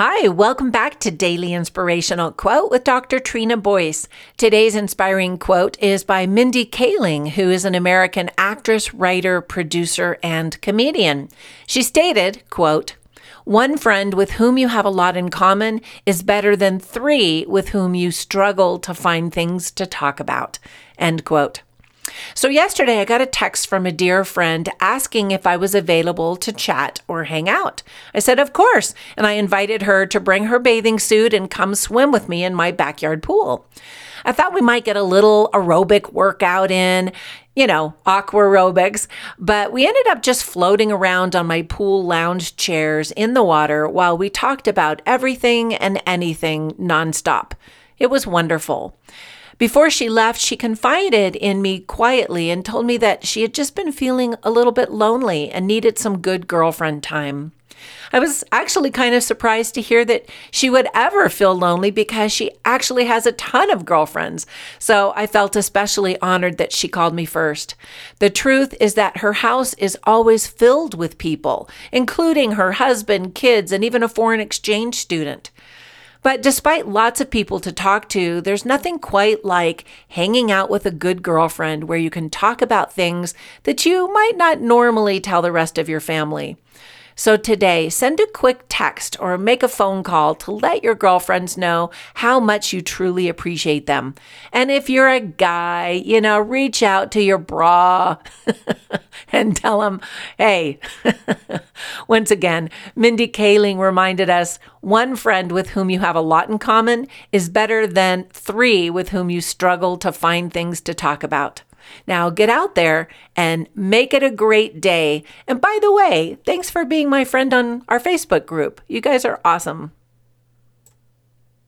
Hi, welcome back to Daily Inspirational Quote with Dr. Trina Boyce. Today's inspiring quote is by Mindy Kaling, who is an American actress, writer, producer, and comedian. She stated, quote, one friend with whom you have a lot in common is better than three with whom you struggle to find things to talk about. End quote. So, yesterday I got a text from a dear friend asking if I was available to chat or hang out. I said, Of course, and I invited her to bring her bathing suit and come swim with me in my backyard pool. I thought we might get a little aerobic workout in, you know, aqua aerobics, but we ended up just floating around on my pool lounge chairs in the water while we talked about everything and anything nonstop. It was wonderful. Before she left, she confided in me quietly and told me that she had just been feeling a little bit lonely and needed some good girlfriend time. I was actually kind of surprised to hear that she would ever feel lonely because she actually has a ton of girlfriends. So I felt especially honored that she called me first. The truth is that her house is always filled with people, including her husband, kids, and even a foreign exchange student. But despite lots of people to talk to, there's nothing quite like hanging out with a good girlfriend where you can talk about things that you might not normally tell the rest of your family. So today, send a quick text or make a phone call to let your girlfriends know how much you truly appreciate them. And if you're a guy, you know, reach out to your bra and tell them, hey, once again, Mindy Kaling reminded us one friend with whom you have a lot in common is better than three with whom you struggle to find things to talk about. Now get out there and make it a great day. And by the way, thanks for being my friend on our Facebook group. You guys are awesome.